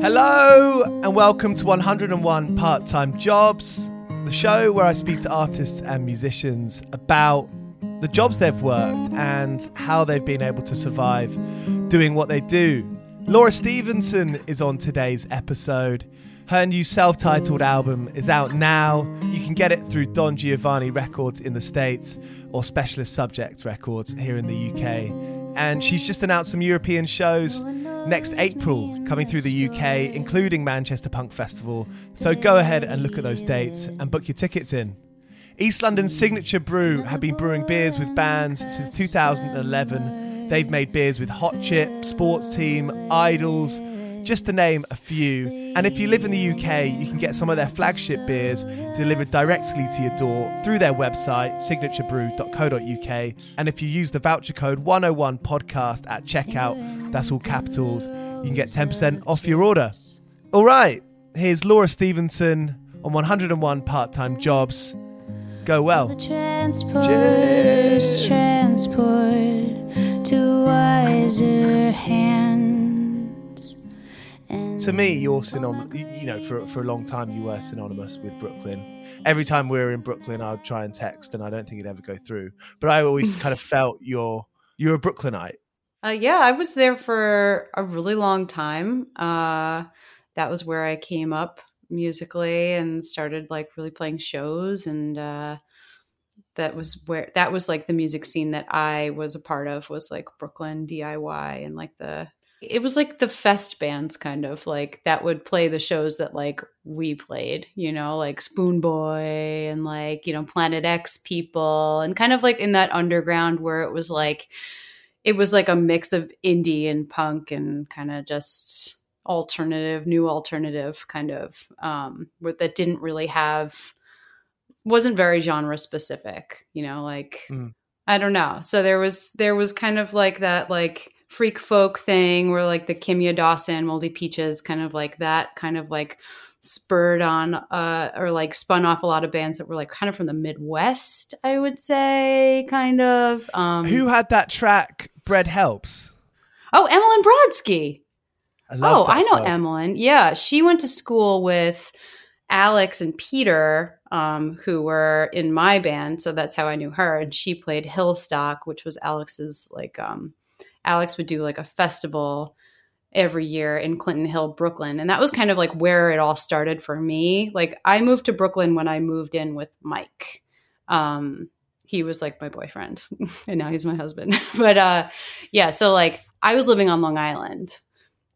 Hello, and welcome to 101 Part Time Jobs, the show where I speak to artists and musicians about the jobs they've worked and how they've been able to survive doing what they do. Laura Stevenson is on today's episode. Her new self titled album is out now. You can get it through Don Giovanni Records in the States or Specialist Subjects Records here in the UK. And she's just announced some European shows next April coming through the UK, including Manchester Punk Festival. So go ahead and look at those dates and book your tickets in. East London's Signature Brew have been brewing beers with bands since 2011. They've made beers with Hot Chip, Sports Team, IDLES, just to name a few. And if you live in the UK, you can get some of their flagship beers delivered directly to your door through their website, signaturebrew.co.uk. And if you use the voucher code 101podcast at checkout, that's all capitals, you can get 10% off your order. All right, here's Laura Stevenson on 101 part time jobs. Go well. Transport, Cheers. transport to wiser hands. To me, you're synonymous. You know, for for a long time, you were synonymous with Brooklyn. Every time we were in Brooklyn, I'd try and text, and I don't think it'd ever go through. But I always kind of felt you're you're a Brooklynite. Uh, yeah, I was there for a really long time. Uh, that was where I came up musically and started like really playing shows and uh, that was where that was like the music scene that I was a part of was like Brooklyn DIY and like the it was like the fest bands kind of like that would play the shows that like we played, you know, like Spoonboy and like, you know, Planet X people and kind of like in that underground where it was like it was like a mix of indie and punk and kind of just alternative, new alternative kind of um that didn't really have wasn't very genre specific, you know, like mm. I don't know. So there was there was kind of like that like freak folk thing where like the Kimya Dawson, Moldy Peaches, kind of like that kind of like spurred on uh or like spun off a lot of bands that were like kind of from the Midwest, I would say, kind of. Um Who had that track Bread Helps? Oh, Emmeline Brodsky. I oh, I know song. Emmeline. Yeah, she went to school with Alex and Peter, um, who were in my band, so that's how I knew her. And she played Hillstock, which was Alex's like um, Alex would do like a festival every year in Clinton Hill, Brooklyn. And that was kind of like where it all started for me. Like I moved to Brooklyn when I moved in with Mike. Um, he was like my boyfriend and now he's my husband. but uh yeah, so like I was living on Long Island.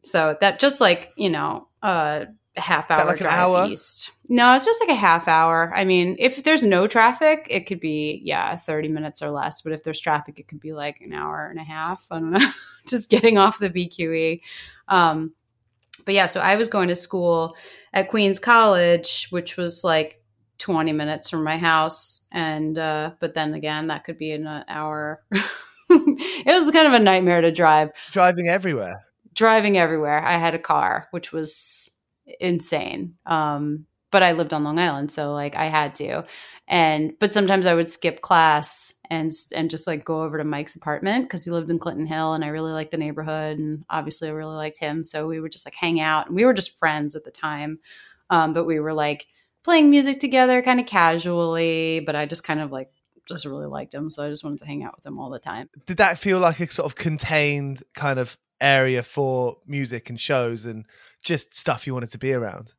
So that just like, you know, uh half hour like drive hour? east. No, it's just like a half hour. I mean, if there's no traffic, it could be yeah, 30 minutes or less, but if there's traffic, it could be like an hour and a half. I don't know. just getting off the BQE. Um but yeah, so I was going to school at Queens College, which was like 20 minutes from my house and uh but then again, that could be an hour. it was kind of a nightmare to drive. Driving everywhere. Driving everywhere. I had a car, which was insane. Um, but I lived on Long Island, so like I had to. And but sometimes I would skip class and and just like go over to Mike's apartment because he lived in Clinton Hill, and I really liked the neighborhood, and obviously I really liked him. So we would just like hang out, and we were just friends at the time. Um, but we were like playing music together, kind of casually. But I just kind of like just really liked him, so I just wanted to hang out with him all the time. Did that feel like a sort of contained kind of area for music and shows and just stuff you wanted to be around.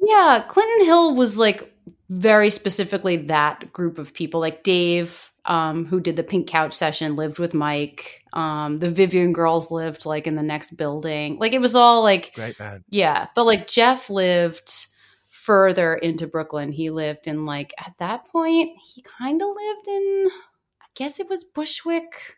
Yeah, Clinton Hill was like very specifically that group of people. Like Dave, um, who did the Pink Couch session, lived with Mike. Um, the Vivian girls lived like in the next building. Like it was all like great man. Yeah, but like Jeff lived further into Brooklyn. He lived in like at that point he kind of lived in I guess it was Bushwick,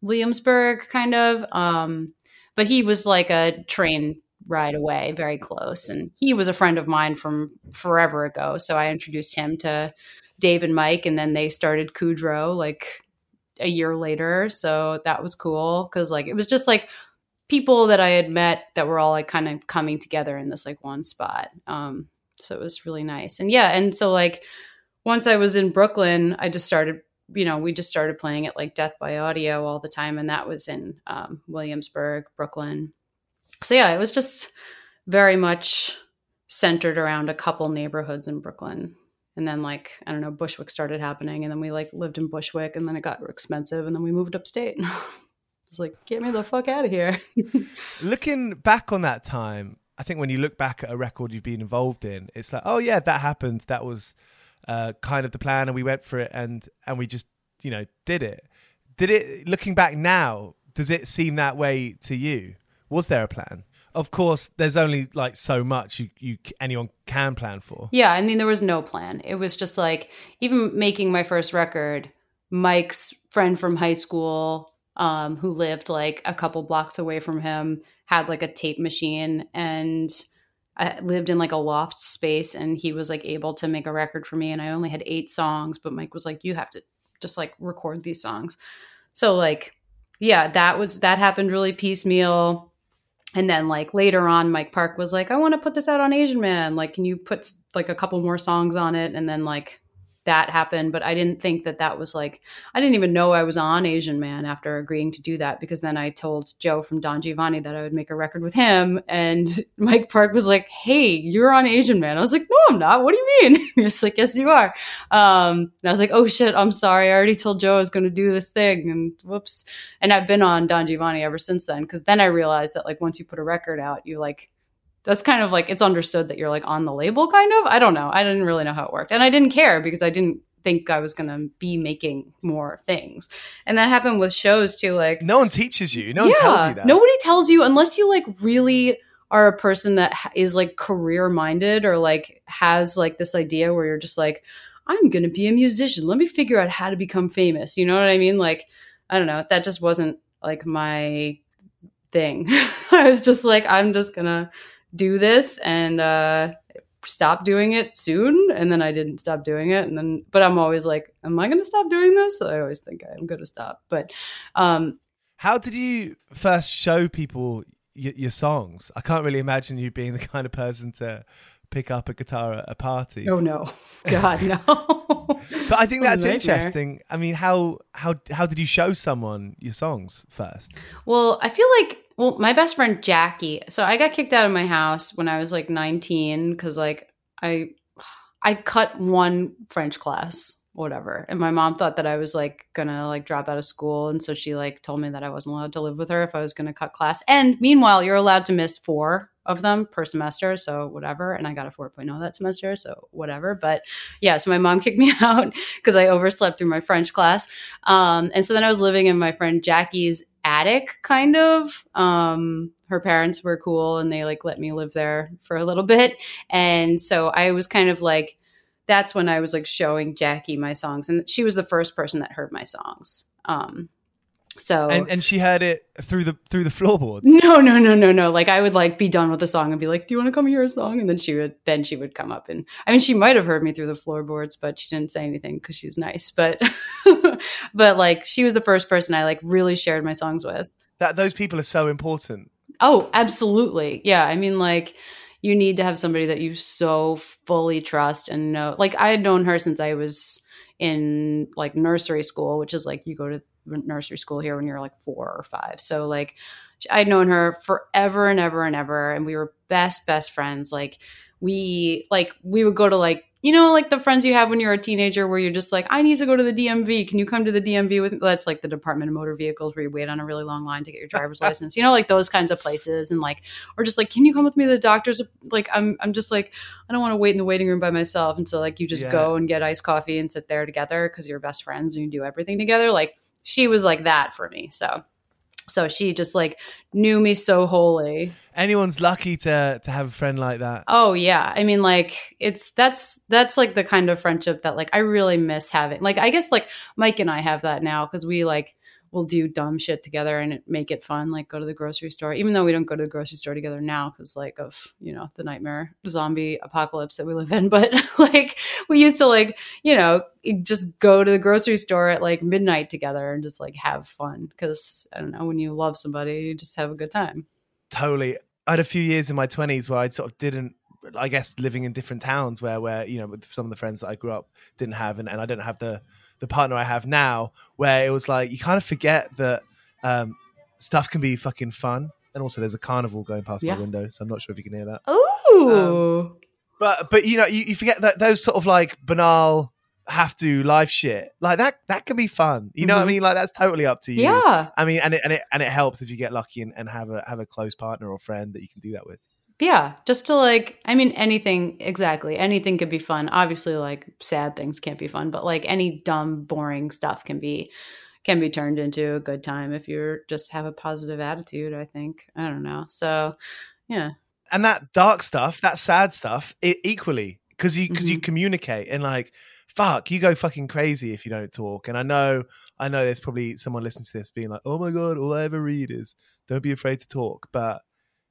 Williamsburg, kind of. Um, but he was like a train ride away, very close. And he was a friend of mine from forever ago. So I introduced him to Dave and Mike, and then they started Kudrow like a year later. So that was cool because like it was just like people that I had met that were all like kind of coming together in this like one spot. Um, so it was really nice. And yeah, and so like once I was in Brooklyn, I just started you know, we just started playing it like Death by Audio all the time, and that was in um, Williamsburg, Brooklyn. So yeah, it was just very much centered around a couple neighborhoods in Brooklyn. And then like, I don't know, Bushwick started happening and then we like lived in Bushwick and then it got expensive and then we moved upstate. it's like, get me the fuck out of here. Looking back on that time, I think when you look back at a record you've been involved in, it's like, oh yeah, that happened. That was uh, kind of the plan, and we went for it, and and we just you know did it. Did it? Looking back now, does it seem that way to you? Was there a plan? Of course, there's only like so much you, you anyone can plan for. Yeah, I mean there was no plan. It was just like even making my first record, Mike's friend from high school, um, who lived like a couple blocks away from him, had like a tape machine and I lived in like a loft space and he was like able to make a record for me and I only had 8 songs but Mike was like you have to just like record these songs. So like yeah, that was that happened really piecemeal. And then like later on Mike Park was like I want to put this out on Asian Man, like can you put like a couple more songs on it? And then like that happened, but I didn't think that that was like, I didn't even know I was on Asian Man after agreeing to do that because then I told Joe from Don Giovanni that I would make a record with him. And Mike Park was like, Hey, you're on Asian Man. I was like, No, I'm not. What do you mean? He was like, Yes, you are. Um, and I was like, Oh shit, I'm sorry. I already told Joe I was going to do this thing. And whoops. And I've been on Don Giovanni ever since then because then I realized that like once you put a record out, you like, that's kind of like it's understood that you're like on the label kind of. I don't know. I didn't really know how it worked. And i didn't care because i didn't think i was going to be making more things. And that happened with shows too like no one teaches you. No one yeah, tells you that. Nobody tells you unless you like really are a person that is like career minded or like has like this idea where you're just like i'm going to be a musician. Let me figure out how to become famous. You know what i mean? Like i don't know. That just wasn't like my thing. I was just like i'm just going to do this and uh, stop doing it soon. And then I didn't stop doing it. And then, but I'm always like, am I going to stop doing this? I always think I'm going to stop. But um, how did you first show people y- your songs? I can't really imagine you being the kind of person to pick up a guitar at a party. Oh no, God no. but I think that's interesting. I mean, how how how did you show someone your songs first? Well, I feel like well, my best friend Jackie. So I got kicked out of my house when I was like 19 cuz like I I cut one French class, whatever. And my mom thought that I was like to like drop out of school and so she like told me that I wasn't allowed to live with her if I was to cut class. And meanwhile, you're allowed to miss 4 of them per semester, so whatever. And I got a 4.0 that semester, so whatever. But yeah, so my mom kicked me out because I overslept through my French class. Um, and so then I was living in my friend Jackie's attic kind of um her parents were cool and they like let me live there for a little bit and so i was kind of like that's when i was like showing jackie my songs and she was the first person that heard my songs um so and, and she heard it through the through the floorboards. No, no, no, no, no. Like I would like be done with the song and be like, "Do you want to come hear a song?" And then she would then she would come up and I mean she might have heard me through the floorboards, but she didn't say anything because she was nice. But but like she was the first person I like really shared my songs with. That those people are so important. Oh, absolutely. Yeah, I mean like you need to have somebody that you so fully trust and know. Like I had known her since I was in like nursery school, which is like you go to nursery school here when you're like four or five. So like I'd known her forever and ever and ever, and we were best best friends. Like we like we would go to like you know like the friends you have when you're a teenager where you're just like i need to go to the dmv can you come to the dmv with me? That's like the department of motor vehicles where you wait on a really long line to get your driver's license. You know like those kinds of places and like or just like can you come with me to the doctor's like i'm i'm just like i don't want to wait in the waiting room by myself. And so like you just yeah. go and get iced coffee and sit there together because you're best friends and you do everything together. Like she was like that for me. So so she just like knew me so wholly. Anyone's lucky to to have a friend like that. Oh yeah. I mean like it's that's that's like the kind of friendship that like I really miss having. Like I guess like Mike and I have that now cuz we like we'll do dumb shit together and make it fun like go to the grocery store even though we don't go to the grocery store together now because like of you know the nightmare zombie apocalypse that we live in. But like we used to like you know just go to the grocery store at like midnight together and just like have fun because i don't know when you love somebody you just have a good time. Totally. I had a few years in my 20s where i sort of didn't i guess living in different towns where where you know with some of the friends that i grew up didn't have and, and i didn't have the the partner I have now, where it was like you kind of forget that um, stuff can be fucking fun. And also, there's a carnival going past yeah. my window, so I'm not sure if you can hear that. Oh, Um, but but you know, you, you forget that those sort of like banal have to live shit like that that can be fun you know mm-hmm. what i mm-hmm. mean like that's totally up to you yeah i mean and it and it and it helps if you get lucky and, and have a have a close partner or friend that you can do that with yeah, just to like, I mean, anything, exactly. Anything could be fun. Obviously, like sad things can't be fun, but like any dumb, boring stuff can be can be turned into a good time if you just have a positive attitude. I think I don't know. So, yeah. And that dark stuff, that sad stuff, it equally because you because mm-hmm. you communicate and like, fuck, you go fucking crazy if you don't talk. And I know, I know, there's probably someone listening to this being like, oh my god, all I ever read is don't be afraid to talk, but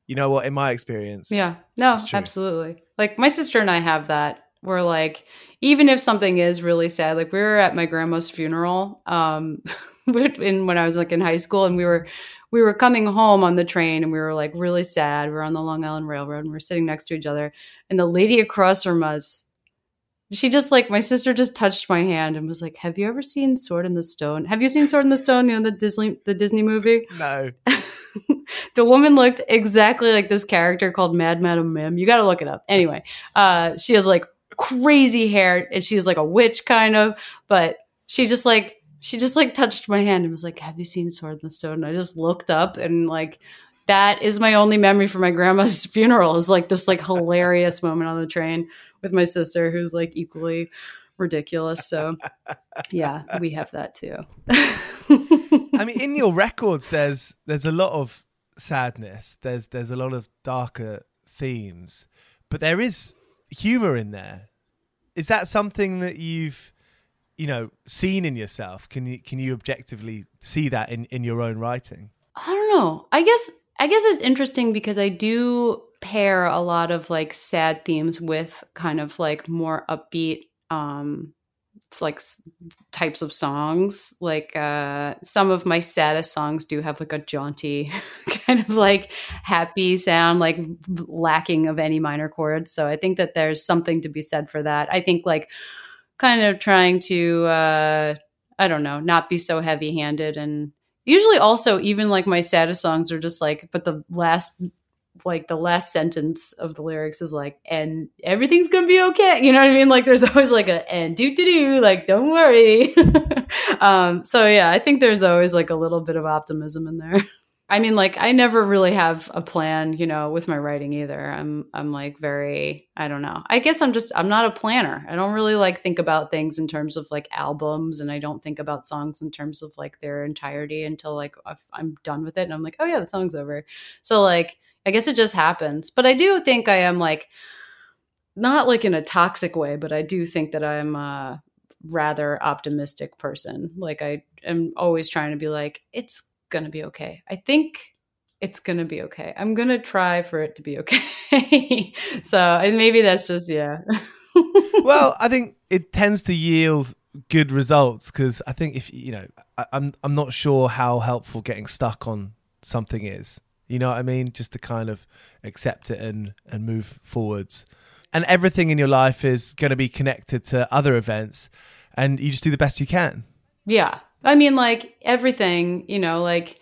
you know what? In my experience yeah. No absolutely. Like my sister and i have that. We're like even if something is really sad like we were at my grandma's funeral um in, when i was like in high school and we were we were coming home on the train and we were like really sad. We were on the long island railroad and we are sitting next to each other and the lady across from us she just like my sister just touched my hand and was like, "Have you ever seen Sword in the Stone? Have you seen Sword in the Stone? You know the Disney the Disney movie." No. the woman looked exactly like this character called Mad Madam Mim. You got to look it up. Anyway, uh, she has like crazy hair and she's like a witch kind of, but she just like she just like touched my hand and was like, "Have you seen Sword in the Stone?" And I just looked up and like that is my only memory for my grandma's funeral is like this like hilarious moment on the train with my sister who's like equally ridiculous. So yeah, we have that too. I mean, in your records, there's there's a lot of sadness. There's there's a lot of darker themes, but there is humor in there. Is that something that you've you know seen in yourself? Can you can you objectively see that in in your own writing? I don't know. I guess I guess it's interesting because I do pair a lot of like sad themes with kind of like more upbeat um it's like types of songs. Like uh some of my saddest songs do have like a jaunty kind of like happy sound like lacking of any minor chords. So i think that there's something to be said for that. I think like kind of trying to uh i don't know not be so heavy handed and usually also even like my saddest songs are just like but the last like the last sentence of the lyrics is like and everything's gonna be okay. You know what i mean? Like there's always like a and do do do like don't worry. Um so yeah i think there's always like a little bit of optimism in there I mean, like I never really have a plan, you know, with my writing either. I'm I'm like very I don't know. I guess I'm just I'm not a planner. I don't really like think about things in terms of like albums and I don't think about songs in terms of like their entirety until like I'm done with it and I'm like, "Oh yeah, the song's over." So like I guess it just happens. But I do think I am like not like in a toxic way, but I do think that I'm a rather optimistic person. Like I am always trying to be like it's gonna be okay. I think it's gonna be okay. I'm gonna try for it to be okay. so maybe that's just yeah. well, I think it tends to yield good results because I think if you know, I, I'm I'm not sure how helpful getting stuck on something is. You know what I mean? Just to kind of accept it and and move forwards. And everything in your life is going to be connected to other events, and you just do the best you can. Yeah, I mean, like everything, you know, like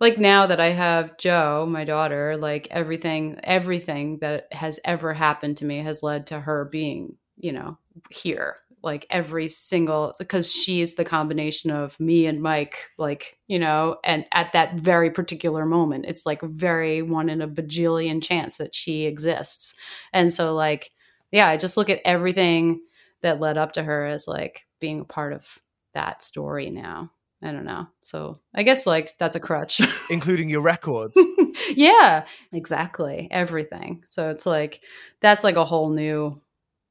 like now that I have Joe, my daughter, like everything, everything that has ever happened to me has led to her being, you know, here. Like every single, because she's the combination of me and Mike, like, you know, and at that very particular moment, it's like very one in a bajillion chance that she exists. And so, like, yeah, I just look at everything that led up to her as like being a part of that story now. I don't know. So I guess like that's a crutch. Including your records. yeah, exactly. Everything. So it's like that's like a whole new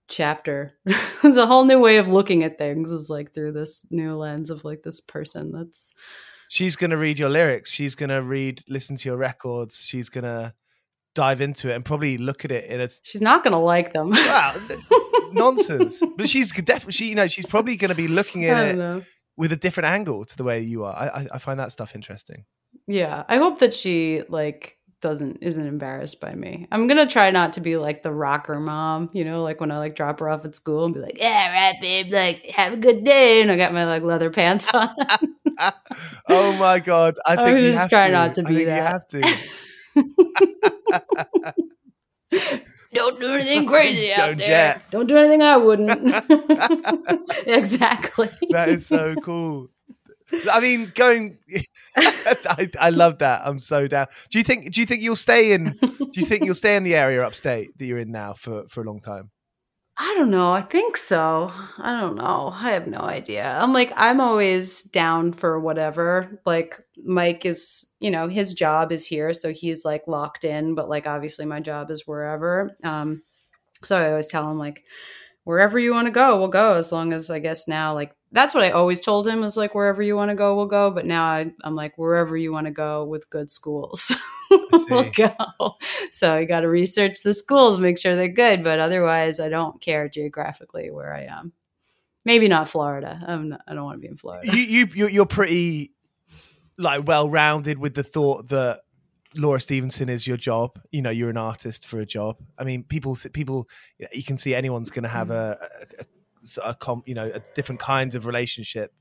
chapter. the whole new way of looking at things is like through this new lens of like this person that's She's gonna read your lyrics. She's gonna read listen to your records. She's gonna dive into it and probably look at it in a She's not gonna like them. Wow nonsense. But she's definitely, she, you know, she's probably going to be looking at it know. with a different angle to the way you are. I, I find that stuff interesting. Yeah, I hope that she like doesn't isn't embarrassed by me. I'm gonna try not to be like the rocker mom, you know, like when I like drop her off at school and be like, "Yeah, right, babe, like have a good day," and I got my like leather pants on. oh my god, I think I'm you just try to. not to be that. You have to. don't do anything crazy out there. Jet. Don't do anything I wouldn't. exactly. That is so cool. I mean, going. I, I love that. I'm so down. Do you think? Do you think you'll stay in? Do you think you'll stay in the area upstate that you're in now for for a long time? I don't know. I think so. I don't know. I have no idea. I'm like, I'm always down for whatever. Like, Mike is, you know, his job is here. So he's like locked in, but like, obviously, my job is wherever. Um, so I always tell him, like, wherever you want to go, we'll go. As long as I guess now, like, that's what I always told him is like, wherever you want to go, we'll go. But now I, I'm like, wherever you want to go with good schools. we'll go. So you got to research the schools, make sure they're good. But otherwise, I don't care geographically where I am. Maybe not Florida. I'm not, I don't want to be in Florida. You you you're pretty like well rounded with the thought that Laura Stevenson is your job. You know, you're an artist for a job. I mean, people, people, you can see anyone's going to have mm-hmm. a, a, a, a, you know, a different kinds of relationship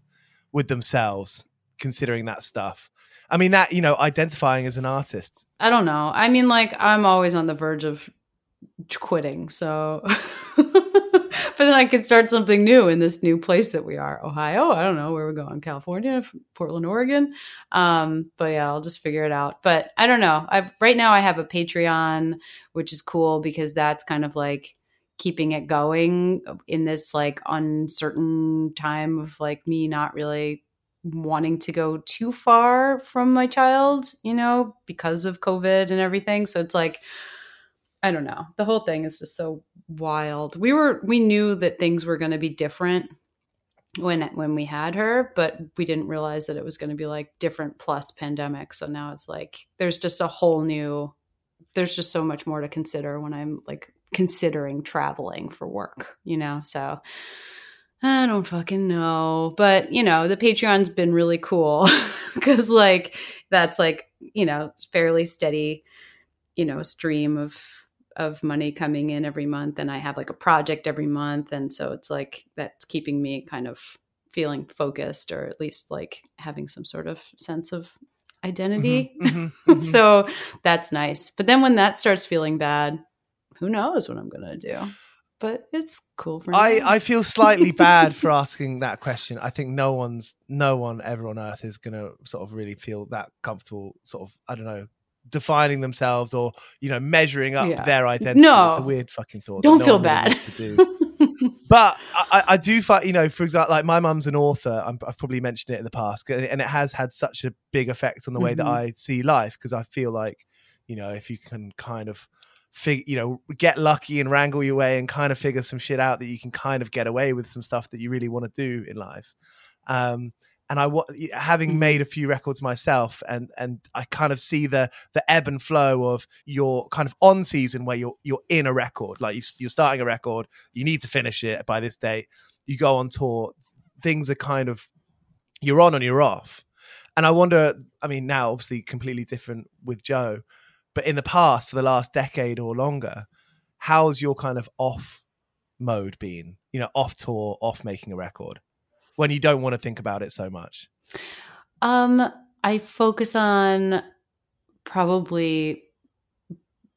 with themselves, considering that stuff. I mean, that you know, identifying as an artist. I don't know. I mean, like, I'm always on the verge of quitting. So, but then I could start something new in this new place that we are, Ohio. I don't know where we're going, California, Portland, Oregon. Um, but yeah, I'll just figure it out. But I don't know. I right now I have a Patreon, which is cool because that's kind of like keeping it going in this like uncertain time of like me not really wanting to go too far from my child, you know, because of COVID and everything. So it's like I don't know. The whole thing is just so wild. We were we knew that things were going to be different when when we had her, but we didn't realize that it was going to be like different plus pandemic. So now it's like there's just a whole new there's just so much more to consider when I'm like considering traveling for work, you know? So I don't fucking know. But, you know, the Patreon's been really cool cuz like that's like, you know, fairly steady, you know, stream of of money coming in every month and I have like a project every month and so it's like that's keeping me kind of feeling focused or at least like having some sort of sense of identity. Mm-hmm, mm-hmm, mm-hmm. so that's nice. But then when that starts feeling bad, who knows what I'm going to do. But it's cool for me. I, I feel slightly bad for asking that question. I think no one's no one ever on earth is going to sort of really feel that comfortable sort of I don't know defining themselves or you know measuring up yeah. their identity. No, it's a weird fucking thought. Don't no feel bad. but I, I, do find, you know, for example, like my mum's an author. i have probably mentioned it in the past, and it has had such a big effect on the way mm-hmm. that I see life because I feel like, you know, if you can kind of fig- you know, get lucky and wrangle your way and kind of figure some shit out that you can kind of get away with some stuff that you really want to do in life. Um, and I having mm-hmm. made a few records myself, and and I kind of see the the ebb and flow of your kind of on season where you're you're in a record, like you're starting a record, you need to finish it by this date, you go on tour, things are kind of you're on and you're off, and I wonder, I mean, now obviously completely different with Joe, but in the past for the last decade or longer, how's your kind of off mode been? You know, off tour, off making a record when you don't want to think about it so much? Um, I focus on probably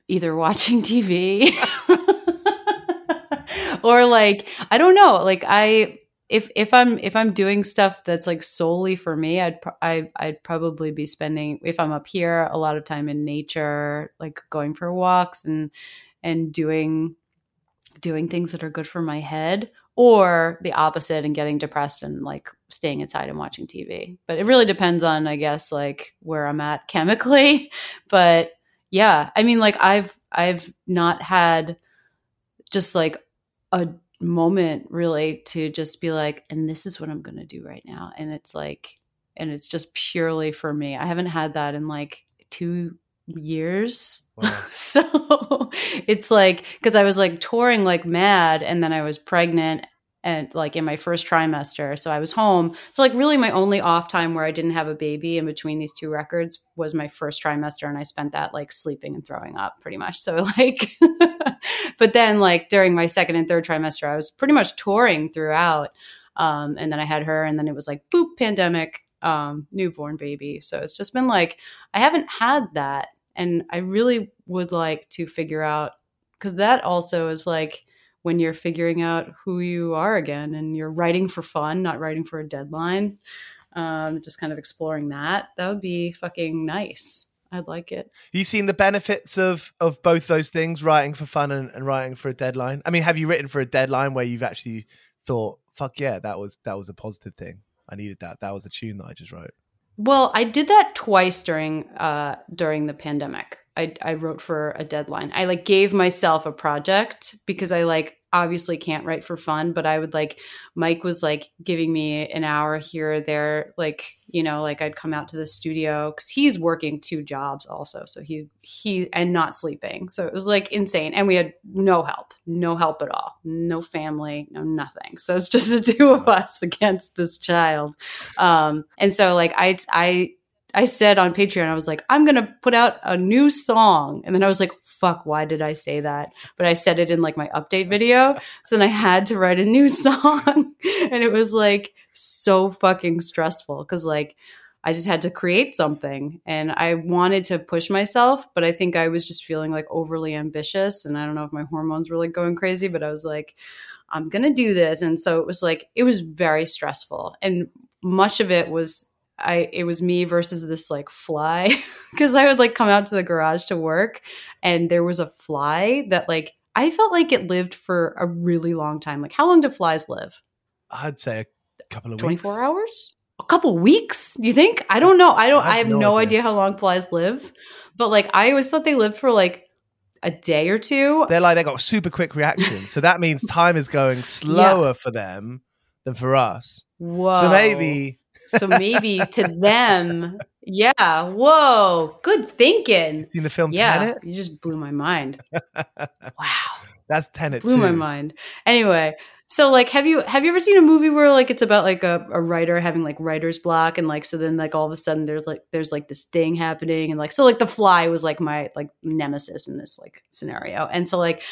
either watching TV or like I don't know, like I if if I'm if I'm doing stuff that's like solely for me, I'd I, I'd probably be spending if I'm up here a lot of time in nature, like going for walks and and doing doing things that are good for my head or the opposite and getting depressed and like staying inside and watching TV. But it really depends on, I guess, like where I'm at chemically. But yeah, I mean, like I've I've not had just like a moment really to just be like, and this is what I'm gonna do right now. And it's like, and it's just purely for me. I haven't had that in like two years. Wow. so it's like because I was like touring like mad, and then I was pregnant and like in my first trimester. So I was home. So like really my only off time where I didn't have a baby in between these two records was my first trimester and I spent that like sleeping and throwing up pretty much. So like but then like during my second and third trimester I was pretty much touring throughout. Um, and then I had her and then it was like boop pandemic um, newborn baby. So it's just been like I haven't had that and I really would like to figure out because that also is like when you're figuring out who you are again and you're writing for fun, not writing for a deadline. Um, just kind of exploring that. That would be fucking nice. I'd like it. You seen the benefits of of both those things, writing for fun and, and writing for a deadline? I mean, have you written for a deadline where you've actually thought, "Fuck yeah, that was that was a positive thing. I needed that. That was a tune that I just wrote." Well, I did that twice during uh during the pandemic. I I wrote for a deadline. I like gave myself a project because I like obviously can't write for fun, but I would like Mike was like giving me an hour here or there, like you know, like I'd come out to the studio because he's working two jobs also, so he he and not sleeping, so it was like insane, and we had no help, no help at all, no family, no nothing, so it's just the two of us against this child, um, and so like I I I said on Patreon, I was like, I'm gonna put out a new song, and then I was like, fuck, why did I say that? But I said it in like my update video, so then I had to write a new song, and it was like so fucking stressful because like I just had to create something and I wanted to push myself, but I think I was just feeling like overly ambitious. And I don't know if my hormones were like going crazy, but I was like, I'm going to do this. And so it was like, it was very stressful. And much of it was, I, it was me versus this like fly. Cause I would like come out to the garage to work and there was a fly that like, I felt like it lived for a really long time. Like, how long do flies live? I'd say a couple of 24 weeks. hours? a couple weeks you think i don't know i don't i have, I have no, no idea. idea. how long flies live but like i always thought they lived for like a day or two they're like they got super quick reactions so that means time is going slower yeah. for them than for us whoa so maybe so maybe to them yeah whoa good thinking seen the film yeah Tenet? you just blew my mind wow that's Tenet blew too. my mind anyway so like have you have you ever seen a movie where like it's about like a, a writer having like writer's block and like so then like all of a sudden there's like there's like this thing happening and like so like the fly was like my like nemesis in this like scenario. And so like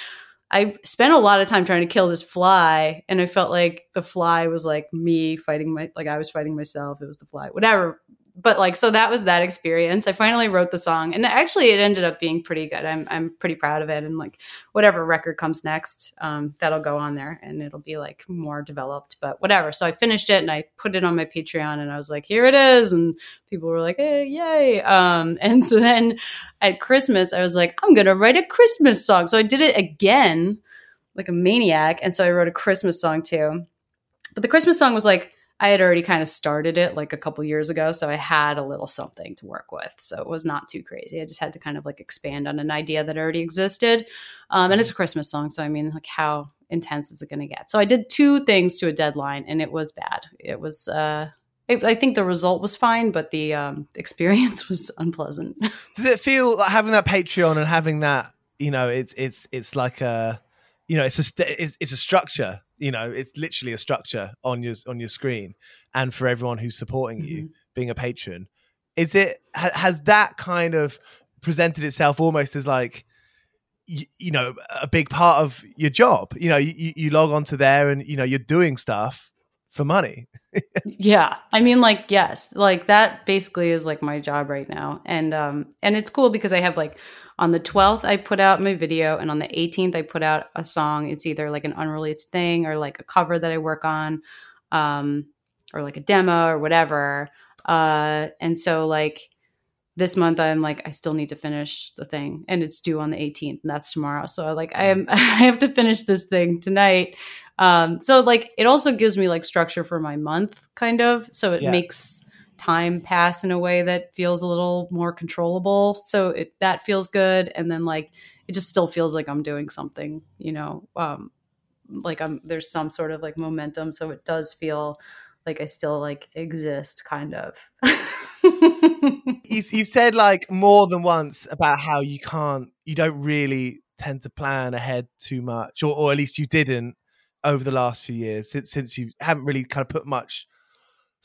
I spent a lot of time trying to kill this fly and I felt like the fly was like me fighting my like I was fighting myself. It was the fly. Whatever but like so that was that experience. I finally wrote the song and actually it ended up being pretty good. I'm I'm pretty proud of it and like whatever record comes next, um, that'll go on there and it'll be like more developed, but whatever. So I finished it and I put it on my Patreon and I was like, here it is and people were like, hey, yay. Um, and so then at Christmas I was like, I'm to write a Christmas song. So I did it again like a maniac and so I wrote a Christmas song too. But the Christmas song was like I had already kind of started it like a couple years ago, so I had a little something to work with. So it was not too crazy. I just had to kind of like expand on an idea that already existed. Um, and it's a Christmas song, so I mean, like, how intense is it going to get? So I did two things to a deadline, and it was bad. It was. Uh, I think the result was fine, but the um, experience was unpleasant. Does it feel like having that Patreon and having that? You know, it's it's it's like a you know it's a it's, it's a structure you know it's literally a structure on your on your screen and for everyone who's supporting mm-hmm. you being a patron. Is it ha, has that kind of presented itself almost as like you, you, know a big part of your job? You know you, you log onto there and you know you're doing stuff for money. Yeah. I mean like yes like that basically is like my job right now. And um and it's cool because i have like on the 12th, I put out my video, and on the 18th, I put out a song. It's either like an unreleased thing or like a cover that I work on, um, or like a demo or whatever. Uh, and so, like, this month I'm like I still need to finish the thing and it's due on the 18th and that's tomorrow. So like I am I have to finish this thing tonight. Um so like it also gives me like structure for my month kind of. So it yeah. makes time pass in a way that feels a little more controllable. So it, that feels good. And then like it just still feels like I'm doing something, you know, um, like I'm there's some sort of like momentum. So it does feel like I still like exist, kind of. you, you said like more than once about how you can't, you don't really tend to plan ahead too much, or, or at least you didn't over the last few years since since you haven't really kind of put much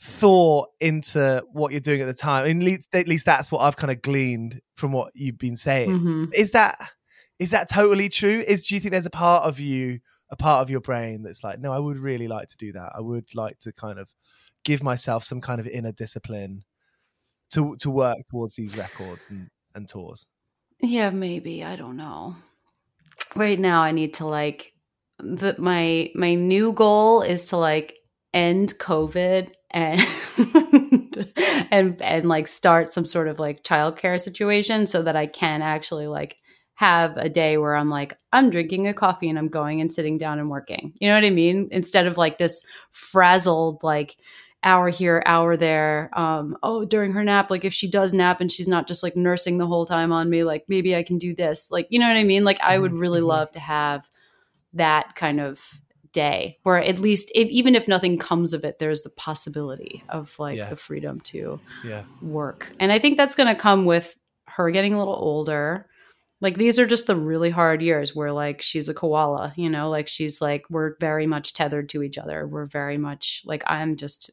thought into what you're doing at the time. at least, at least that's what I've kind of gleaned from what you've been saying. Mm-hmm. Is that is that totally true? Is do you think there's a part of you, a part of your brain that's like, no, I would really like to do that. I would like to kind of give myself some kind of inner discipline to to work towards these records and, and tours. Yeah, maybe. I don't know. Right now I need to like the my my new goal is to like end COVID and and and like start some sort of like childcare situation so that I can actually like have a day where I'm like, I'm drinking a coffee and I'm going and sitting down and working. You know what I mean? Instead of like this frazzled, like hour here, hour there. Um, oh, during her nap, like if she does nap and she's not just like nursing the whole time on me, like maybe I can do this. Like, you know what I mean? Like I would really mm-hmm. love to have that kind of day where at least if, even if nothing comes of it there's the possibility of like yeah. the freedom to yeah. work and i think that's going to come with her getting a little older like these are just the really hard years where like she's a koala you know like she's like we're very much tethered to each other we're very much like i'm just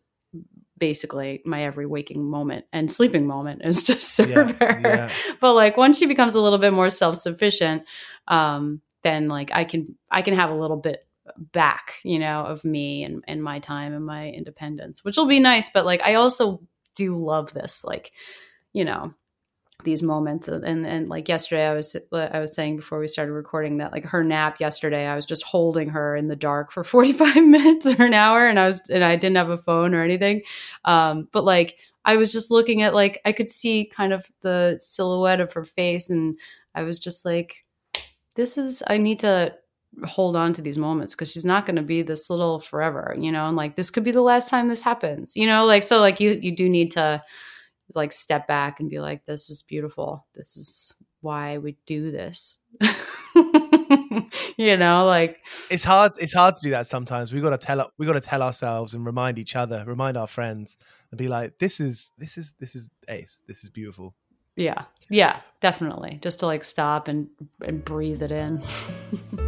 basically my every waking moment and sleeping moment is to serve yeah, her. Yeah. But like once she becomes a little bit more self sufficient, um, then like I can I can have a little bit back, you know, of me and, and my time and my independence, which will be nice. But like I also do love this, like, you know, these moments and and like yesterday I was I was saying before we started recording that like her nap yesterday I was just holding her in the dark for 45 minutes or an hour and I was and I didn't have a phone or anything um but like I was just looking at like I could see kind of the silhouette of her face and I was just like this is I need to hold on to these moments because she's not going to be this little forever you know and like this could be the last time this happens you know like so like you you do need to like step back and be like this is beautiful. This is why we do this. You know like it's hard it's hard to do that sometimes. We got to tell we got to tell ourselves and remind each other remind our friends and be like this is this is this is ace. This is beautiful. Yeah. Yeah definitely. Just to like stop and and breathe it in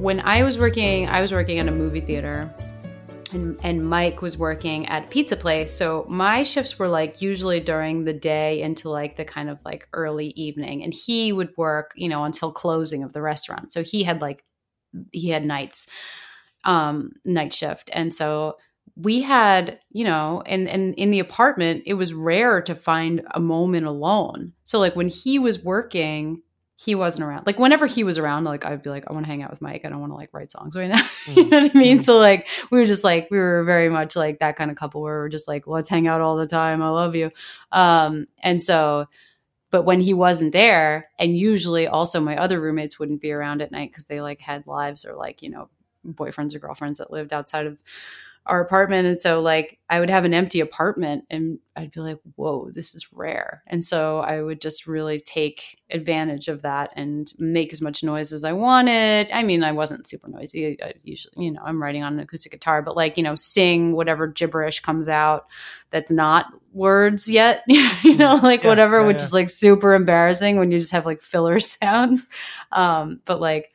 when I was working, I was working in a movie theater. And, and Mike was working at pizza place. So my shifts were like usually during the day into like the kind of like early evening. And he would work, you know, until closing of the restaurant. So he had like he had nights, um, night shift. And so we had, you know, and and in the apartment, it was rare to find a moment alone. So like when he was working, he wasn't around. Like whenever he was around, like I'd be like, I want to hang out with Mike. I don't want to like write songs right now. Mm-hmm. you know what I mean? Mm-hmm. So like we were just like we were very much like that kind of couple where we're just like, let's hang out all the time. I love you. Um, and so but when he wasn't there, and usually also my other roommates wouldn't be around at night because they like had lives or like, you know, boyfriends or girlfriends that lived outside of our apartment. And so like I would have an empty apartment and I'd be like, whoa, this is rare. And so I would just really take advantage of that and make as much noise as I wanted. I mean, I wasn't super noisy. I usually, you know, I'm writing on an acoustic guitar, but like, you know, sing whatever gibberish comes out that's not words yet, you know, like yeah, whatever, yeah, which yeah. is like super embarrassing when you just have like filler sounds. Um, but like,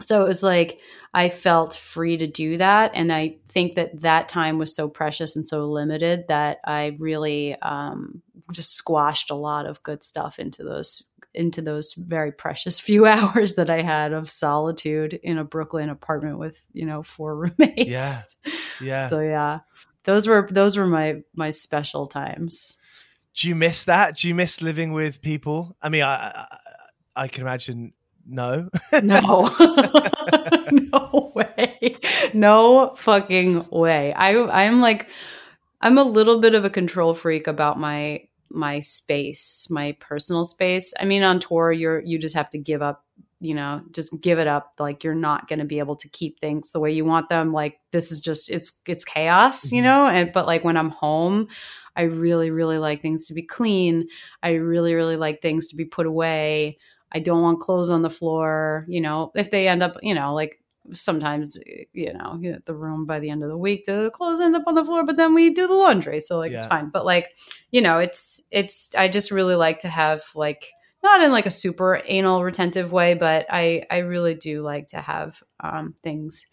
so it was like, I felt free to do that. And I think that that time was so precious and so limited that I really um, just squashed a lot of good stuff into those into those very precious few hours that I had of solitude in a Brooklyn apartment with, you know, four roommates. Yeah. Yeah. So yeah. Those were those were my my special times. Do you miss that? Do you miss living with people? I mean, I I, I can imagine no. no. no way. No fucking way. I I'm like I'm a little bit of a control freak about my my space, my personal space. I mean on tour you're you just have to give up, you know, just give it up. Like you're not going to be able to keep things the way you want them. Like this is just it's it's chaos, mm-hmm. you know? And but like when I'm home, I really really like things to be clean. I really really like things to be put away. I don't want clothes on the floor. You know, if they end up, you know, like sometimes, you know, the room by the end of the week, the clothes end up on the floor, but then we do the laundry. So like, yeah. it's fine. But like, you know, it's, it's, I just really like to have like, not in like a super anal retentive way, but I, I really do like to have um, things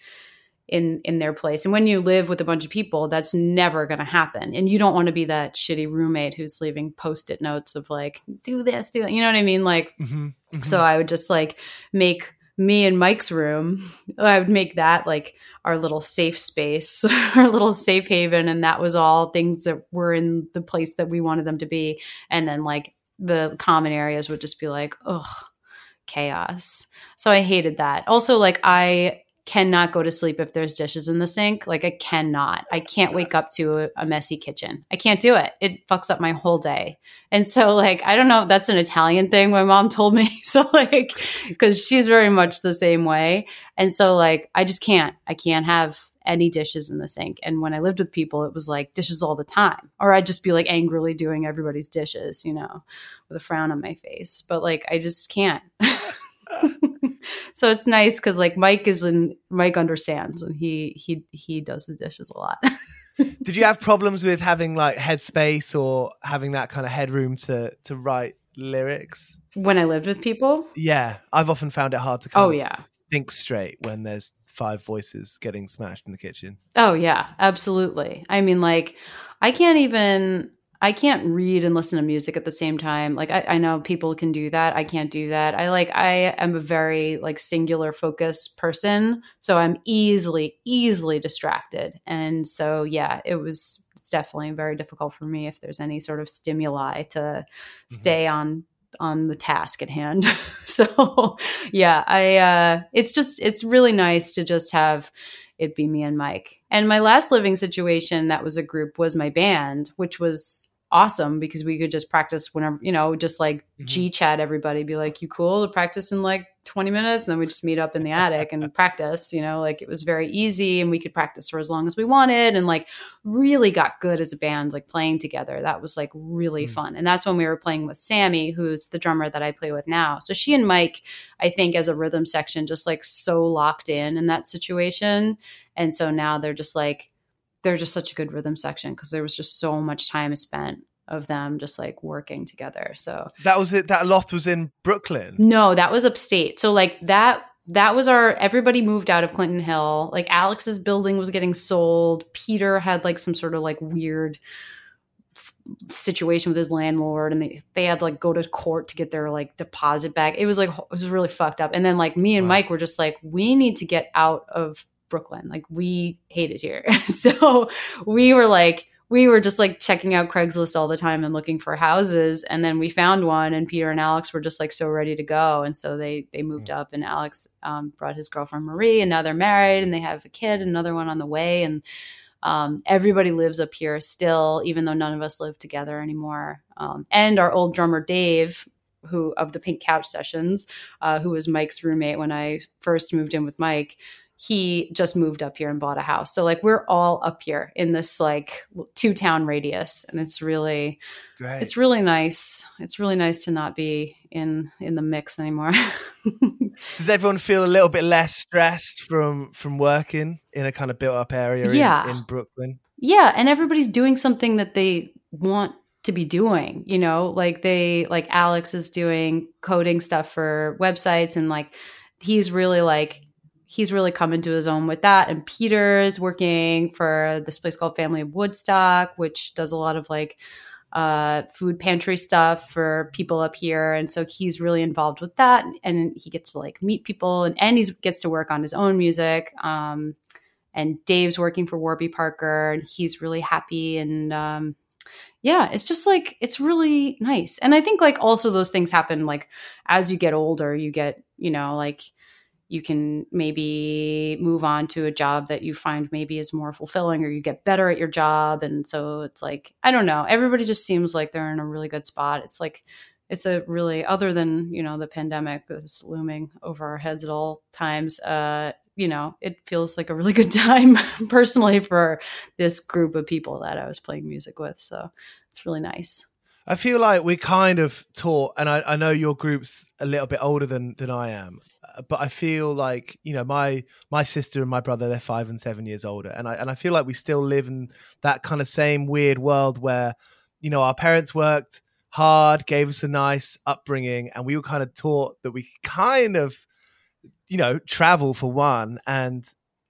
in in their place. And when you live with a bunch of people, that's never going to happen. And you don't want to be that shitty roommate who's leaving post-it notes of like do this, do that. You know what I mean? Like mm-hmm, mm-hmm. so I would just like make me and Mike's room, I would make that like our little safe space, our little safe haven and that was all things that were in the place that we wanted them to be. And then like the common areas would just be like, ugh, chaos. So I hated that. Also like I cannot go to sleep if there's dishes in the sink. Like I cannot. I can't wake up to a, a, messy kitchen. I can't do it. It fucks up my whole day. And so like I don't know, that's an Italian thing my mom told me. So like cuz she's very much the same way. And so like I just can't. I can't have any dishes in the sink. And when I lived with people, it was like dishes all the time. Or I'd just be like angrily doing everybody's dishes, you know, with a frown on my face. But like I just can't. so it's nice because like Mike is in Mike understands and he he he does the dishes a lot. Did you have problems with having like headspace or having that kind of headroom to to write lyrics when I lived with people? Yeah, I've often found it hard to. oh yeah. Think straight when there's five voices getting smashed in the kitchen. Oh yeah, absolutely. I mean, like, I can't even I can't read and listen to music at the same time. Like I, I, know people can do that. I can't do that. I like I am a very like singular focus person. So I'm easily, easily distracted. And so yeah, it was it's definitely very difficult for me if there's any sort of stimuli to mm-hmm. stay on on the task at hand. so yeah, I uh it's just it's really nice to just have it be me and Mike. And my last living situation that was a group was my band, which was awesome because we could just practice whenever, you know, just like mm-hmm. G chat everybody, be like, you cool to practice in like 20 minutes? And then we just meet up in the attic and practice, you know, like it was very easy and we could practice for as long as we wanted and like really got good as a band, like playing together. That was like really mm-hmm. fun. And that's when we were playing with Sammy, who's the drummer that I play with now. So she and Mike, I think, as a rhythm section, just like so locked in in that situation. And so now they're just like, they're just such a good rhythm section because there was just so much time spent of them just like working together. So that was it. That loft was in Brooklyn. No, that was upstate. So like that that was our everybody moved out of Clinton Hill. Like Alex's building was getting sold. Peter had like some sort of like weird situation with his landlord and they they had to like go to court to get their like deposit back. It was like it was really fucked up. And then like me and wow. Mike were just like we need to get out of Brooklyn. Like we hate it here. so we were like, we were just like checking out Craigslist all the time and looking for houses. And then we found one, and Peter and Alex were just like so ready to go. And so they they moved up, and Alex um, brought his girlfriend Marie, and now they're married, and they have a kid, another one on the way, and um, everybody lives up here still, even though none of us live together anymore. Um, and our old drummer Dave, who of the Pink Couch Sessions, uh, who was Mike's roommate when I first moved in with Mike he just moved up here and bought a house. So like we're all up here in this like two town radius and it's really Great. it's really nice. It's really nice to not be in in the mix anymore. Does everyone feel a little bit less stressed from from working in a kind of built up area yeah. in, in Brooklyn? Yeah, and everybody's doing something that they want to be doing, you know, like they like Alex is doing coding stuff for websites and like he's really like he's really come into his own with that. And Peter's working for this place called Family of Woodstock, which does a lot of like uh, food pantry stuff for people up here. And so he's really involved with that. And he gets to like meet people and, and he gets to work on his own music. Um, and Dave's working for Warby Parker and he's really happy. And um, yeah, it's just like, it's really nice. And I think like also those things happen like as you get older, you get, you know, like, you can maybe move on to a job that you find maybe is more fulfilling or you get better at your job. And so it's like i don't know. Everybody just seems like they're in a really good spot. It's like it's a really other than you know the pandemic is looming over our heads at all times uh you know it feels like a really good time personally for this group of people that i was playing music with. So it's really nice I feel like we're kind of taught, and I, I know your group's a little bit older than than I am, uh, but I feel like you know my my sister and my brother they're five and seven years older, and I and I feel like we still live in that kind of same weird world where you know our parents worked hard, gave us a nice upbringing, and we were kind of taught that we kind of you know travel for one and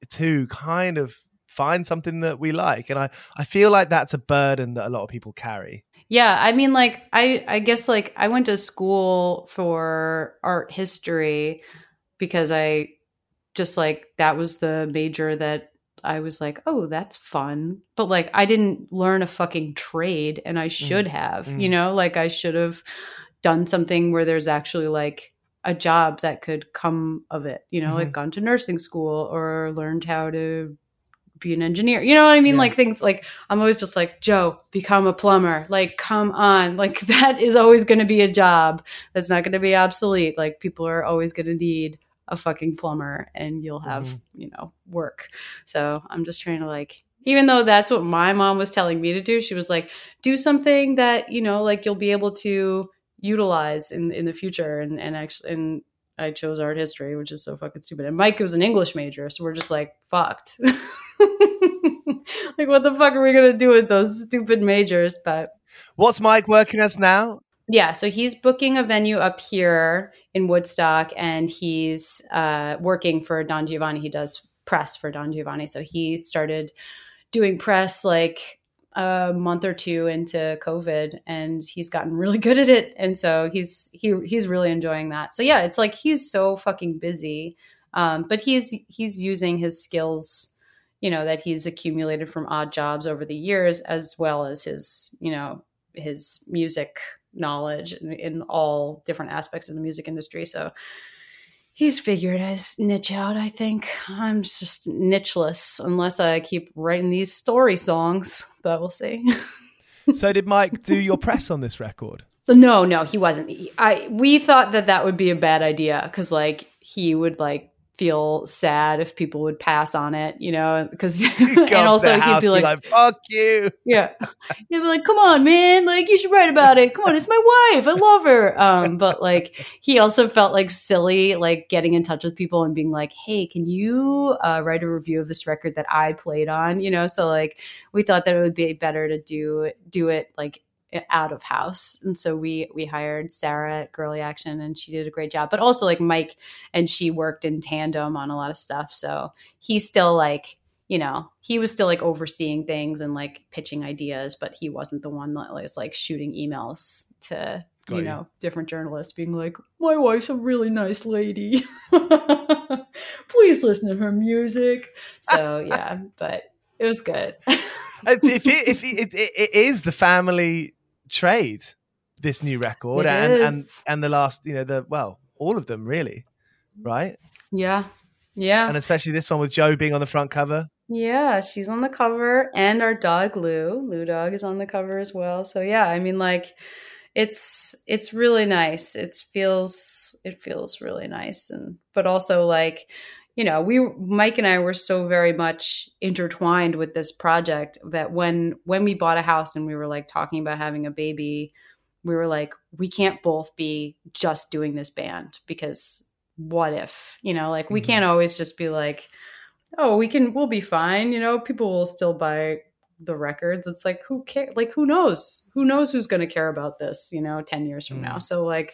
two kind of find something that we like and i i feel like that's a burden that a lot of people carry yeah, I mean like I I guess like I went to school for art history because I just like that was the major that I was like, "Oh, that's fun." But like I didn't learn a fucking trade and I should mm. have, mm. you know? Like I should have done something where there's actually like a job that could come of it, you know, mm-hmm. like gone to nursing school or learned how to be an engineer. You know what I mean? Yeah. Like things like I'm always just like, Joe, become a plumber. Like, come on. Like that is always going to be a job that's not going to be obsolete. Like people are always going to need a fucking plumber and you'll have, mm-hmm. you know, work. So I'm just trying to like even though that's what my mom was telling me to do, she was like, do something that, you know, like you'll be able to utilize in in the future and and actually and I chose art history, which is so fucking stupid. And Mike was an English major, so we're just like fucked. like, what the fuck are we gonna do with those stupid majors? But what's Mike working as now? Yeah, so he's booking a venue up here in Woodstock, and he's uh, working for Don Giovanni. He does press for Don Giovanni, so he started doing press like a month or two into COVID, and he's gotten really good at it. And so he's he he's really enjoying that. So yeah, it's like he's so fucking busy, um, but he's he's using his skills you know that he's accumulated from odd jobs over the years as well as his you know his music knowledge in, in all different aspects of the music industry so he's figured his niche out i think. I'm just nicheless unless i keep writing these story songs but we'll see. So did mike do your press on this record? No no he wasn't. I we thought that that would be a bad idea because like he would like feel sad if people would pass on it, you know, because and also he'd be like, like, "Fuck you." Yeah, he'd be like, "Come on, man! Like you should write about it. Come on, it's my wife. I love her." Um, but like he also felt like silly, like getting in touch with people and being like, "Hey, can you uh, write a review of this record that I played on?" You know, so like we thought that it would be better to do do it like out of house. And so we we hired sarah at Girlie Action and she did a great job but also like mike and she worked in tandem on a lot of stuff. So he's still like you know he was still like overseeing things and like pitching ideas but he wasn't the one that was like shooting emails to Got you, you. know different journalists being like my wife's a really nice lady. Please listen to her music. So yeah but it was good. If, it, if it, it, it is the family trade this new record it and is. and and the last you know the well all of them really right? Yeah. Yeah. And especially this one with joe being on the front cover. Yeah she's on the cover and our dog lou. Lou dog is on the cover as well. So yeah i mean like it's it's really nice. It feels it feels really nice. And but also like you know, we Mike and I were so very much intertwined with this project that when when we bought a house and we were like talking about having a baby, we were like, we can't both be just doing this band because what if, you know, like mm-hmm. we can't always just be like, oh, we can, we'll be fine. You know, people will still buy the records. It's like, who care? Like, who knows? Who knows who's going to care about this, you know, 10 years from mm-hmm. now? So, like,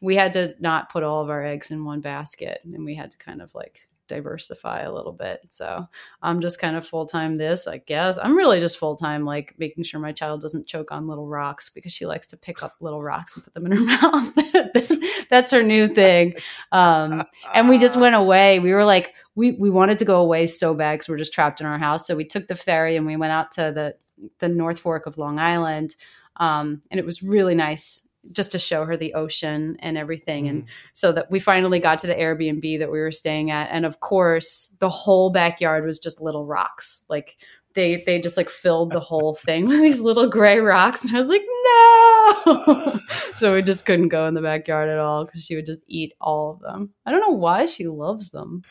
we had to not put all of our eggs in one basket and we had to kind of like diversify a little bit. So I'm just kind of full time this, I guess. I'm really just full time, like making sure my child doesn't choke on little rocks because she likes to pick up little rocks and put them in her mouth. That's her new thing. Um, and we just went away. We were like, we, we wanted to go away so bad because we're just trapped in our house. So we took the ferry and we went out to the, the North Fork of Long Island. Um, and it was really nice just to show her the ocean and everything. Mm. And so that we finally got to the Airbnb that we were staying at. And of course, the whole backyard was just little rocks. Like they they just like filled the whole thing with these little gray rocks. And I was like, no. so we just couldn't go in the backyard at all because she would just eat all of them. I don't know why she loves them.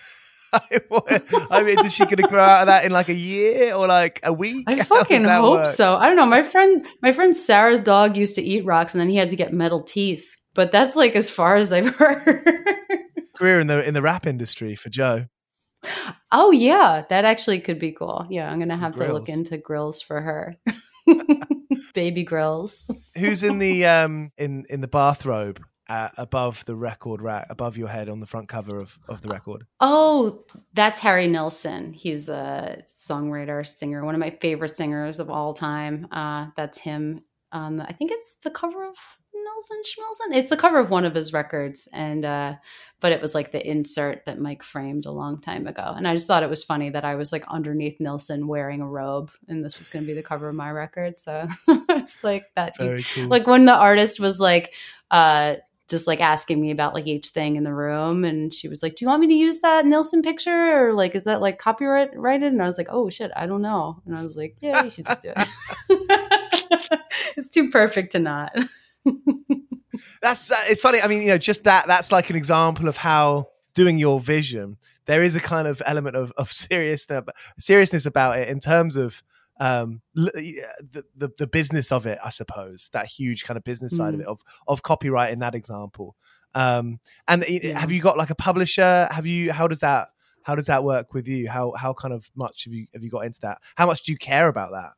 I mean, is she going to grow out of that in like a year or like a week? I fucking hope work? so. I don't know. My friend, my friend Sarah's dog used to eat rocks, and then he had to get metal teeth. But that's like as far as I've heard. Career in the in the rap industry for Joe. Oh yeah, that actually could be cool. Yeah, I'm gonna Some have grills. to look into grills for her. Baby grills. Who's in the um in in the bathrobe uh, above the record rack, above your head on the front cover of, of the record? Oh, that's Harry Nilsson. He's a songwriter, singer, one of my favorite singers of all time. Uh, that's him. Um, I think it's the cover of Nilsson Schmilsson. It's the cover of one of his records, and uh, but it was like the insert that Mike framed a long time ago. And I just thought it was funny that I was like underneath Nilsson wearing a robe, and this was going to be the cover of my record. So it's like that. Cool. Like when the artist was like, uh, just like asking me about like each thing in the room. And she was like, Do you want me to use that Nilsson picture? Or like, is that like copyrighted? And I was like, Oh shit, I don't know. And I was like, Yeah, you should just do it. it's too perfect to not. that's uh, it's funny. I mean, you know, just that that's like an example of how doing your vision, there is a kind of element of, of seriousness seriousness about it in terms of um the, the, the business of it i suppose that huge kind of business mm. side of mm. it of of copyright in that example um and yeah. have you got like a publisher have you how does that how does that work with you how how kind of much have you have you got into that how much do you care about that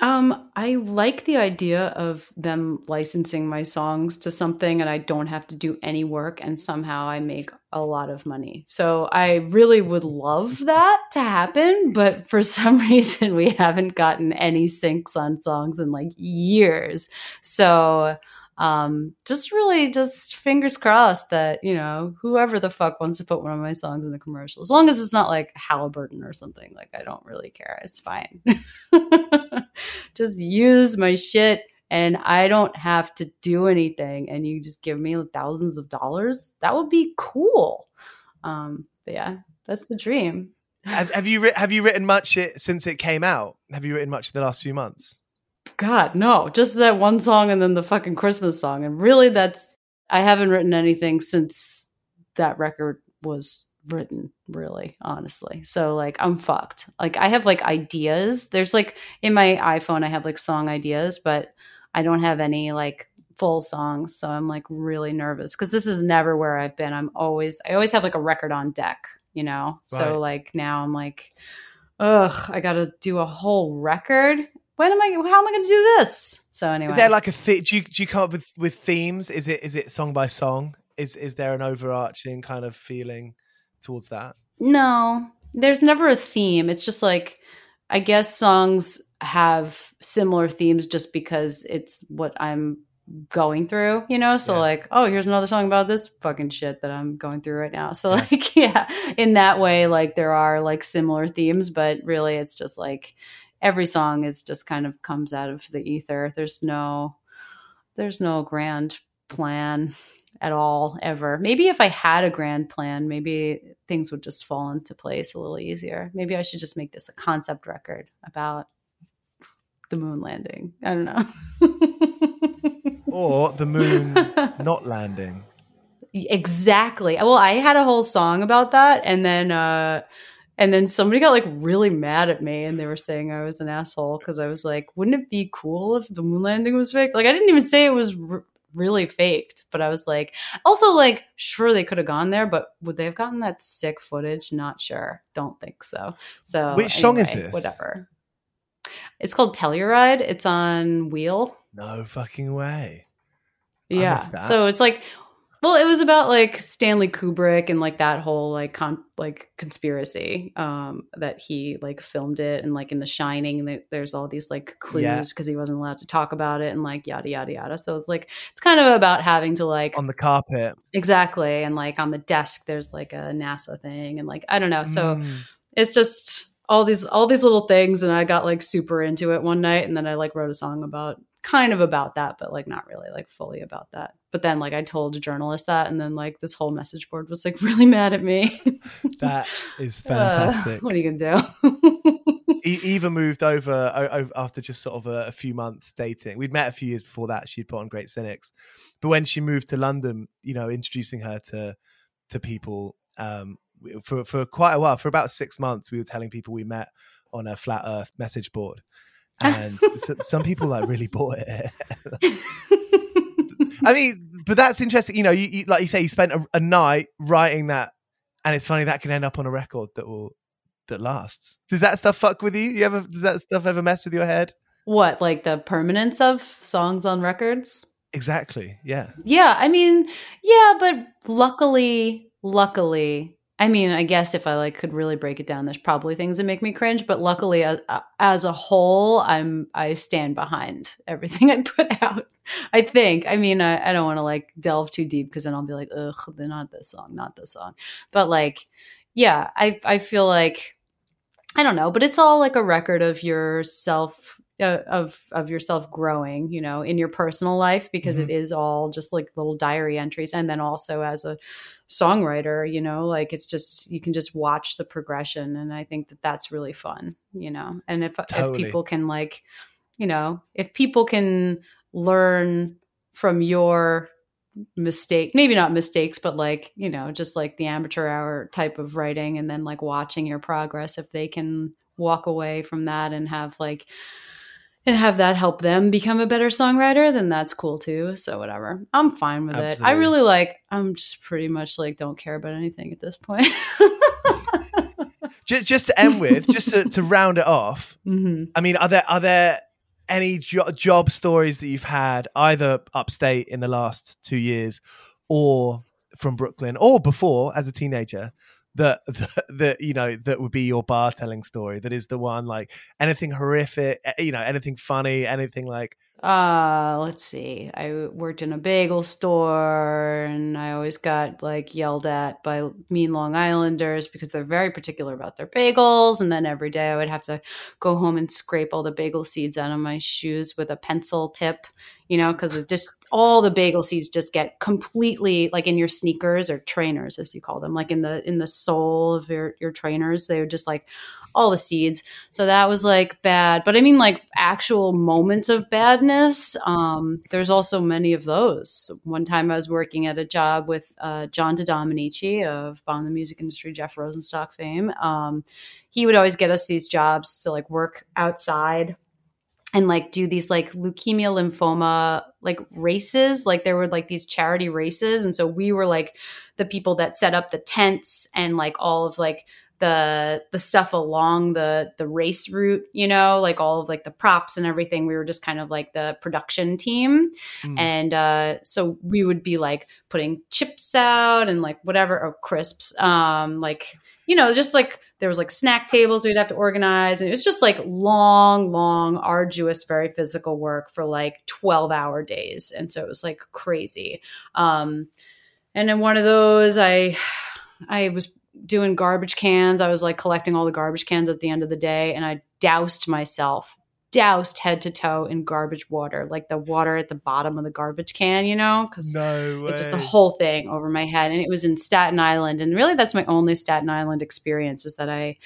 um, I like the idea of them licensing my songs to something and I don't have to do any work and somehow I make a lot of money. So I really would love that to happen, but for some reason we haven't gotten any syncs on songs in like years. So um, just really just fingers crossed that you know whoever the fuck wants to put one of my songs in a commercial as long as it's not like halliburton or something like i don't really care it's fine. Just use my shit and i don't have to do anything and you just give me thousands of dollars? That would be cool. Um but yeah that's the dream. Have, have you have you written much since it came out? Have you written much in the last few months God, no, just that one song and then the fucking Christmas song. And really, that's, I haven't written anything since that record was written, really, honestly. So, like, I'm fucked. Like, I have like ideas. There's like in my iPhone, I have like song ideas, but I don't have any like full songs. So I'm like really nervous because this is never where I've been. I'm always, I always have like a record on deck, you know? Right. So, like, now I'm like, ugh, I got to do a whole record when am I? How am I going to do this? So anyway, is there like a th- do you do you come up with with themes? Is it is it song by song? Is is there an overarching kind of feeling towards that? No, there's never a theme. It's just like I guess songs have similar themes just because it's what I'm going through, you know? So yeah. like, oh, here's another song about this fucking shit that I'm going through right now. So yeah. like, yeah, in that way like there are like similar themes, but really it's just like every song is just kind of comes out of the ether. There's no there's no grand plan at all ever. Maybe if I had a grand plan, maybe things would just fall into place a little easier. Maybe I should just make this a concept record about the moon landing. I don't know. or the moon not landing. Exactly. Well, I had a whole song about that and then uh and then somebody got like really mad at me and they were saying I was an asshole because I was like, wouldn't it be cool if the moon landing was fake? Like, I didn't even say it was r- really faked, but I was like, also, like, sure, they could have gone there, but would they have gotten that sick footage? Not sure. Don't think so. So, which anyway, song is this? Whatever. It's called Telluride. It's on Wheel. No fucking way. Yeah. So it's like well, it was about like Stanley Kubrick and like that whole like con like conspiracy um that he like filmed it and like in The Shining there's all these like clues because yeah. he wasn't allowed to talk about it and like yada yada yada. So it's like it's kind of about having to like on the carpet. Exactly. And like on the desk there's like a NASA thing and like I don't know. So mm. it's just all these all these little things and I got like super into it one night and then I like wrote a song about kind of about that, but like not really like fully about that. But then like I told a journalist that, and then like this whole message board was like really mad at me. that is fantastic. Uh, what are you gonna do? Eva moved over after just sort of a, a, few months dating. We'd met a few years before that. She'd put on Great Cynics, but when she moved to London, you know, introducing her to to people um, for for quite a while, for about six months, we were telling people we met on a flat Earth message board and so, some people like really bought it. I mean, but that's interesting. You know, you, you like you say, you spent a, a, night writing that, and it's funny that can end up on a record that will that lasts. Does that stuff fuck with you? You ever does that stuff ever mess with your head? What, like the permanence of songs on records? Exactly. Yeah. Yeah. I mean, yeah, but luckily, luckily, I mean, I guess if I like could really break it down, there's probably things that make me cringe. But luckily, as, as a whole, I'm I stand behind everything I put out. I think. I mean, I, I don't want to like delve too deep because then I'll be like, ugh, not this song, not this song. But like, yeah, I I feel like I don't know, but it's all like a record of your self uh, of of yourself growing, you know, in your personal life because mm-hmm. it is all just like little diary entries, and then also as a songwriter, you know, like it's just you can just watch the progression, and I think that that's really fun, you know. And if totally. if people can like, you know, if people can learn from your mistake maybe not mistakes but like you know just like the amateur hour type of writing and then like watching your progress if they can walk away from that and have like and have that help them become a better songwriter then that's cool too so whatever i'm fine with Absolutely. it i really like i'm just pretty much like don't care about anything at this point just, just to end with just to, to round it off mm-hmm. i mean are there are there any jo- job stories that you've had either upstate in the last two years or from Brooklyn or before as a teenager that, that that you know that would be your bar telling story that is the one like anything horrific eh, you know anything funny anything like uh, let's see. I worked in a bagel store and I always got like yelled at by mean Long Islanders because they're very particular about their bagels. And then every day I would have to go home and scrape all the bagel seeds out of my shoes with a pencil tip, you know, because it just all the bagel seeds just get completely like in your sneakers or trainers, as you call them, like in the in the sole of your, your trainers. They would just like all the seeds. So that was like bad. But I mean, like actual moments of badness. Um, there's also many of those. One time I was working at a job with uh, John DeDomenici of Bomb the Music Industry, Jeff Rosenstock fame. Um, he would always get us these jobs to like work outside and like do these like leukemia lymphoma like races like there were like these charity races and so we were like the people that set up the tents and like all of like the the stuff along the the race route you know like all of like the props and everything. We were just kind of like the production team. Mm. and uh so we would be like putting chips out and like whatever or crisps um like you know just like there was like snack tables we'd have to organize. And it was just like long long arduous very physical work for like 12 hour days. And so it was like crazy. Um and in one of those i i was doing garbage cans. I was like collecting all the garbage cans at the end of the day and I doused myself, doused head to toe in garbage water, like the water at the bottom of the garbage can, you know? Because no it's just the whole thing over my head. And it was in Staten Island. And really, that's my only Staten Island experience is that I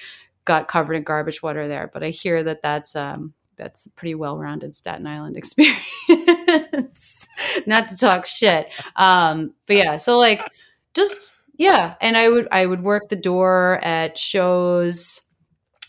got covered in garbage water there. But I hear that that's, um, that's a pretty well-rounded Staten Island experience. Not to talk shit. Um, but yeah, so like just yeah, and I would I would work the door at shows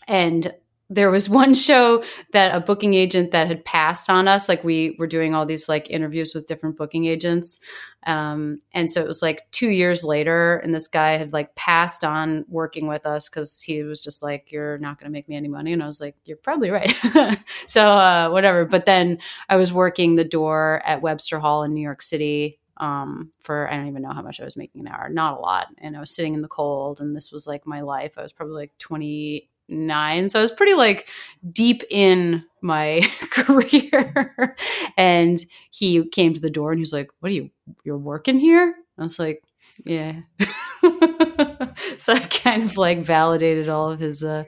and there was one show that a booking agent that had passed on us like we were doing all these like interviews with different booking agents um, and so it was like two years later and this guy had like passed on working with us because he was just like you're not going to make me any money and i was like you're probably right. So uh, whatever but then i was working the door at webster hall in new york city um, for I don't even know how much I was making an hour, not a lot. And I was sitting in the cold, and this was like my life. I was probably like 29, so I was pretty like deep in my career. and he came to the door and he was like, "What are you? You're working here?" I was like, "Yeah." so I kind of like validated all of his uh,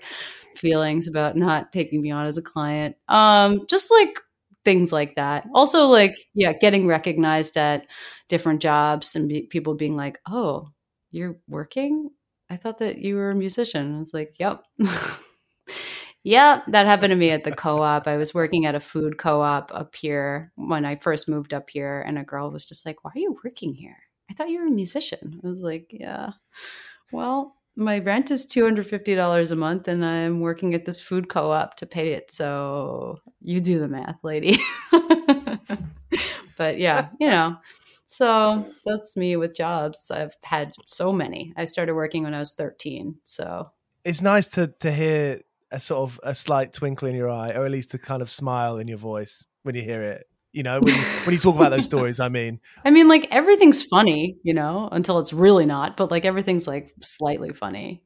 feelings about not taking me on as a client. Um, just like things like that. Also, like, yeah, getting recognized at different jobs and be, people being like, oh, you're working? I thought that you were a musician. I was like, yep. yeah, that happened to me at the co op. I was working at a food co op up here when I first moved up here, and a girl was just like, why are you working here? I thought you were a musician. I was like, yeah. Well, my rent is $250 a month and I'm working at this food co-op to pay it. So you do the math, lady. but yeah, you know. So that's me with jobs. I've had so many. I started working when I was 13. So it's nice to to hear a sort of a slight twinkle in your eye or at least a kind of smile in your voice when you hear it you know when you, when you talk about those stories i mean i mean like everything's funny you know until it's really not but like everything's like slightly funny.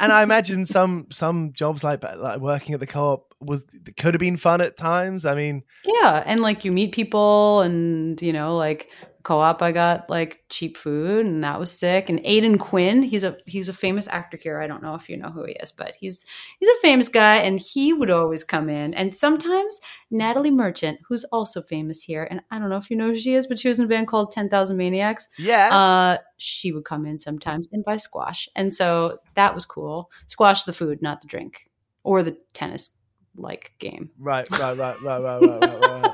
And i imagine some some jobs like like working at the co-op was could have been fun at times i mean yeah and like you meet people and you know like co-op I got like cheap food and that was sick. And Aidan Quinn, he's a he's a famous actor here. I don't know if you know who he is, but he's he's a famous guy and he would always come in. And sometimes Natalie Merchant, who's also famous here, and I don't know if you know who she is, but she was in a band called 10,000 Maniacs. Yeah. Uh, she would come in sometimes and buy squash. And so that was cool. Squash the food, not the drink or the tennis like game. Right, right, right, right, right, right, right. right.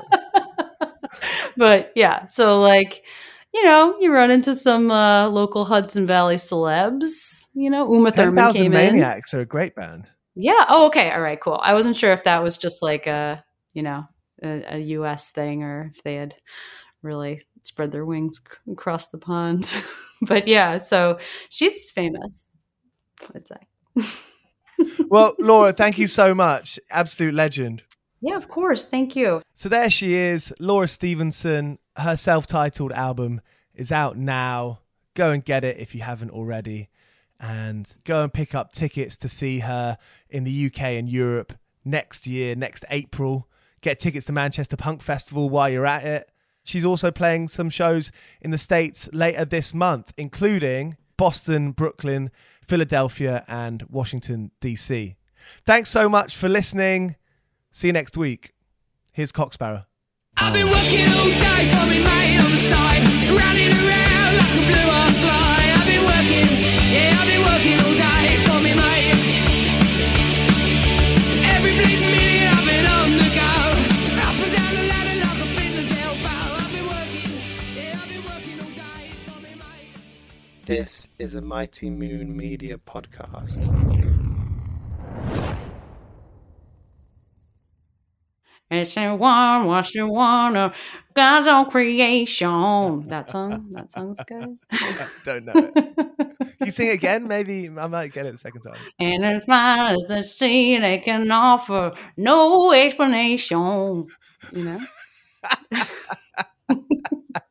but yeah, so like, you know, you run into some uh, local Hudson Valley celebs. You know, Uma Thurman came Maniacs are a great band. Yeah. Oh, okay. All right. Cool. I wasn't sure if that was just like a, you know, a, a U.S. thing or if they had really spread their wings across the pond. but yeah, so she's famous. I'd say. well, Laura, thank you so much. Absolute legend. Yeah, of course. Thank you. So there she is, Laura Stevenson. Her self titled album is out now. Go and get it if you haven't already. And go and pick up tickets to see her in the UK and Europe next year, next April. Get tickets to Manchester Punk Festival while you're at it. She's also playing some shows in the States later this month, including Boston, Brooklyn, Philadelphia, and Washington, D.C. Thanks so much for listening. See you next week. Here's Cock Sparrer. I've been working all day for me mate on the side, running around like a blue ass fly. I've been working, yeah, I've been working all day for me mate. Every minute I've been on the go, up and down the ladder like a fiddler's elbow. I've been working, yeah, I've been working all day for me mate. This is a Mighty Moon Media podcast. It's in one, what's in one of God's own creation. That song, that song's good. I don't know you sing again? Maybe I might get it the second time. And as far as the sea, they can offer no explanation. You know?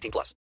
18 plus.